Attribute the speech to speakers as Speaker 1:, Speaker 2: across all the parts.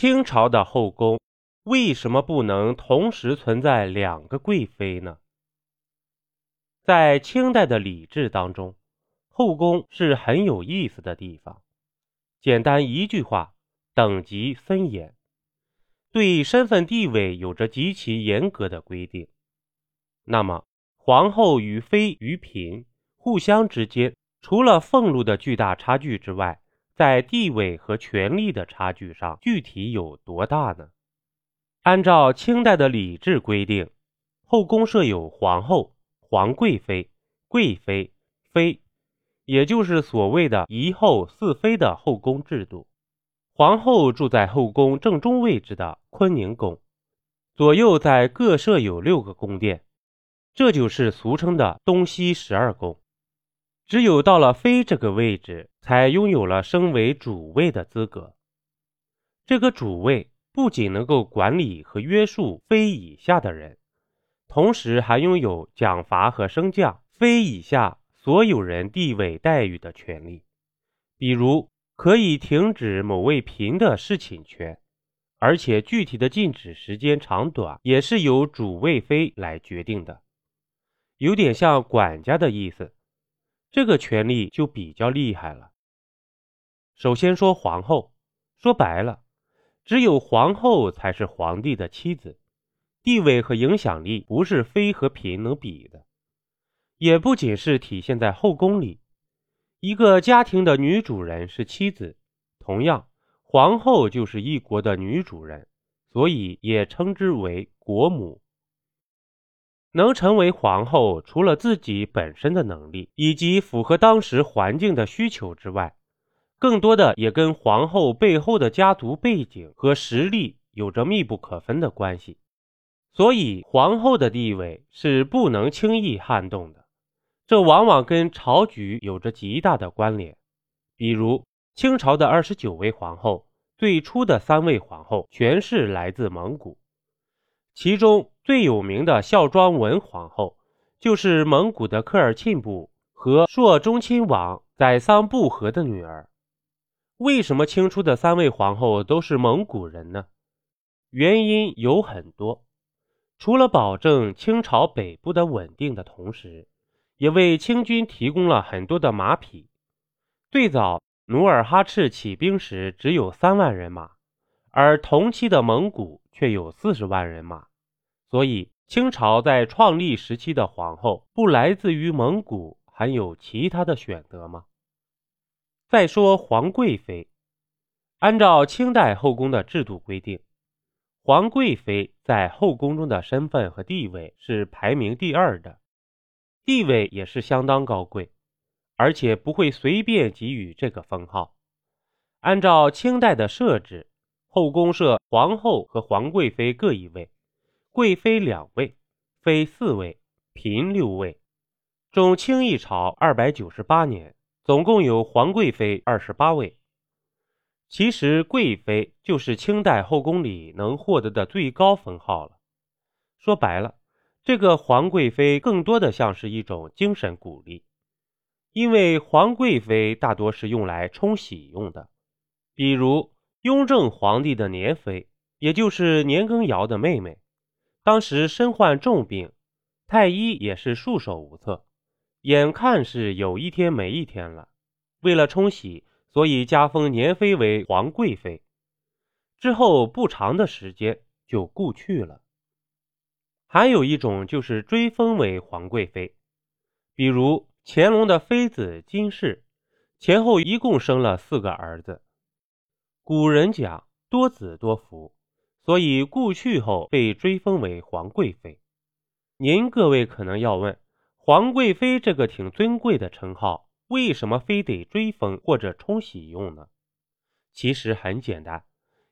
Speaker 1: 清朝的后宫为什么不能同时存在两个贵妃呢？在清代的礼制当中，后宫是很有意思的地方。简单一句话，等级森严，对身份地位有着极其严格的规定。那么，皇后与妃与嫔互相之间，除了俸禄的巨大差距之外，在地位和权力的差距上，具体有多大呢？按照清代的礼制规定，后宫设有皇后。皇贵妃、贵妃、妃，也就是所谓的一后四妃的后宫制度。皇后住在后宫正中位置的坤宁宫，左右在各设有六个宫殿，这就是俗称的东西十二宫。只有到了妃这个位置，才拥有了升为主位的资格。这个主位不仅能够管理和约束妃以下的人。同时还拥有奖罚和升降妃以下所有人地位待遇的权利，比如可以停止某位嫔的侍寝权，而且具体的禁止时间长短也是由主位妃来决定的，有点像管家的意思。这个权力就比较厉害了。首先说皇后，说白了，只有皇后才是皇帝的妻子。地位和影响力不是妃和嫔能比的，也不仅是体现在后宫里。一个家庭的女主人是妻子，同样，皇后就是一国的女主人，所以也称之为国母。能成为皇后，除了自己本身的能力以及符合当时环境的需求之外，更多的也跟皇后背后的家族背景和实力有着密不可分的关系。所以，皇后的地位是不能轻易撼动的，这往往跟朝局有着极大的关联。比如，清朝的二十九位皇后，最初的三位皇后全是来自蒙古，其中最有名的孝庄文皇后，就是蒙古的科尔沁部和朔中亲王宰桑布和的女儿。为什么清初的三位皇后都是蒙古人呢？原因有很多。除了保证清朝北部的稳定的同时，也为清军提供了很多的马匹。最早努尔哈赤起兵时只有三万人马，而同期的蒙古却有四十万人马，所以清朝在创立时期的皇后不来自于蒙古，还有其他的选择吗？再说皇贵妃，按照清代后宫的制度规定。皇贵妃在后宫中的身份和地位是排名第二的，地位也是相当高贵，而且不会随便给予这个封号。按照清代的设置，后宫设皇后和皇贵妃各一位，贵妃两位，妃四位，嫔六位。中清一朝二百九十八年，总共有皇贵妃二十八位。其实，贵妃就是清代后宫里能获得的最高封号了。说白了，这个皇贵妃更多的像是一种精神鼓励，因为皇贵妃大多是用来冲喜用的。比如雍正皇帝的年妃，也就是年羹尧的妹妹，当时身患重病，太医也是束手无策，眼看是有一天没一天了，为了冲喜。所以加封年妃为皇贵妃，之后不长的时间就故去了。还有一种就是追封为皇贵妃，比如乾隆的妃子金氏，前后一共生了四个儿子。古人讲多子多福，所以故去后被追封为皇贵妃。您各位可能要问，皇贵妃这个挺尊贵的称号。为什么非得追封或者冲喜用呢？其实很简单，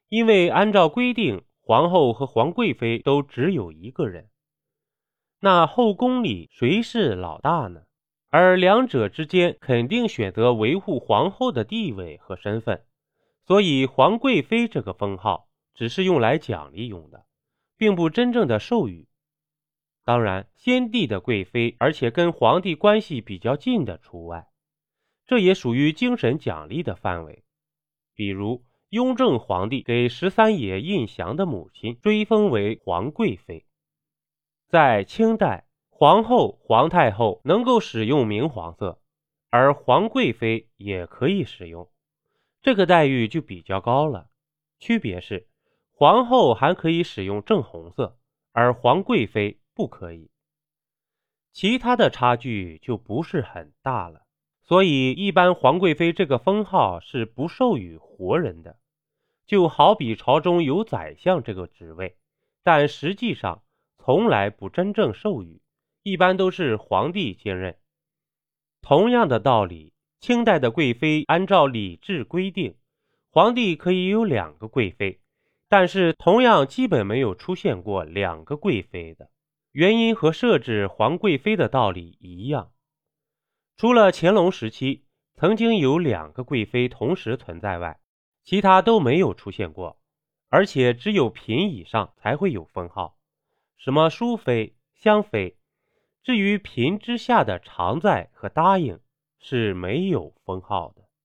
Speaker 1: 因为按照规定，皇后和皇贵妃都只有一个人。那后宫里谁是老大呢？而两者之间肯定选择维护皇后的地位和身份，所以皇贵妃这个封号只是用来奖励用的，并不真正的授予。当然，先帝的贵妃，而且跟皇帝关系比较近的除外。这也属于精神奖励的范围，比如雍正皇帝给十三爷胤祥的母亲追封为皇贵妃。在清代，皇后、皇太后能够使用明黄色，而皇贵妃也可以使用，这个待遇就比较高了。区别是，皇后还可以使用正红色，而皇贵妃不可以。其他的差距就不是很大了。所以，一般皇贵妃这个封号是不授予活人的，就好比朝中有宰相这个职位，但实际上从来不真正授予，一般都是皇帝兼任。同样的道理，清代的贵妃按照礼制规定，皇帝可以有两个贵妃，但是同样基本没有出现过两个贵妃的，原因和设置皇贵妃的道理一样。除了乾隆时期曾经有两个贵妃同时存在外，其他都没有出现过，而且只有嫔以上才会有封号，什么淑妃、香妃。至于嫔之下的常在和答应，是没有封号的。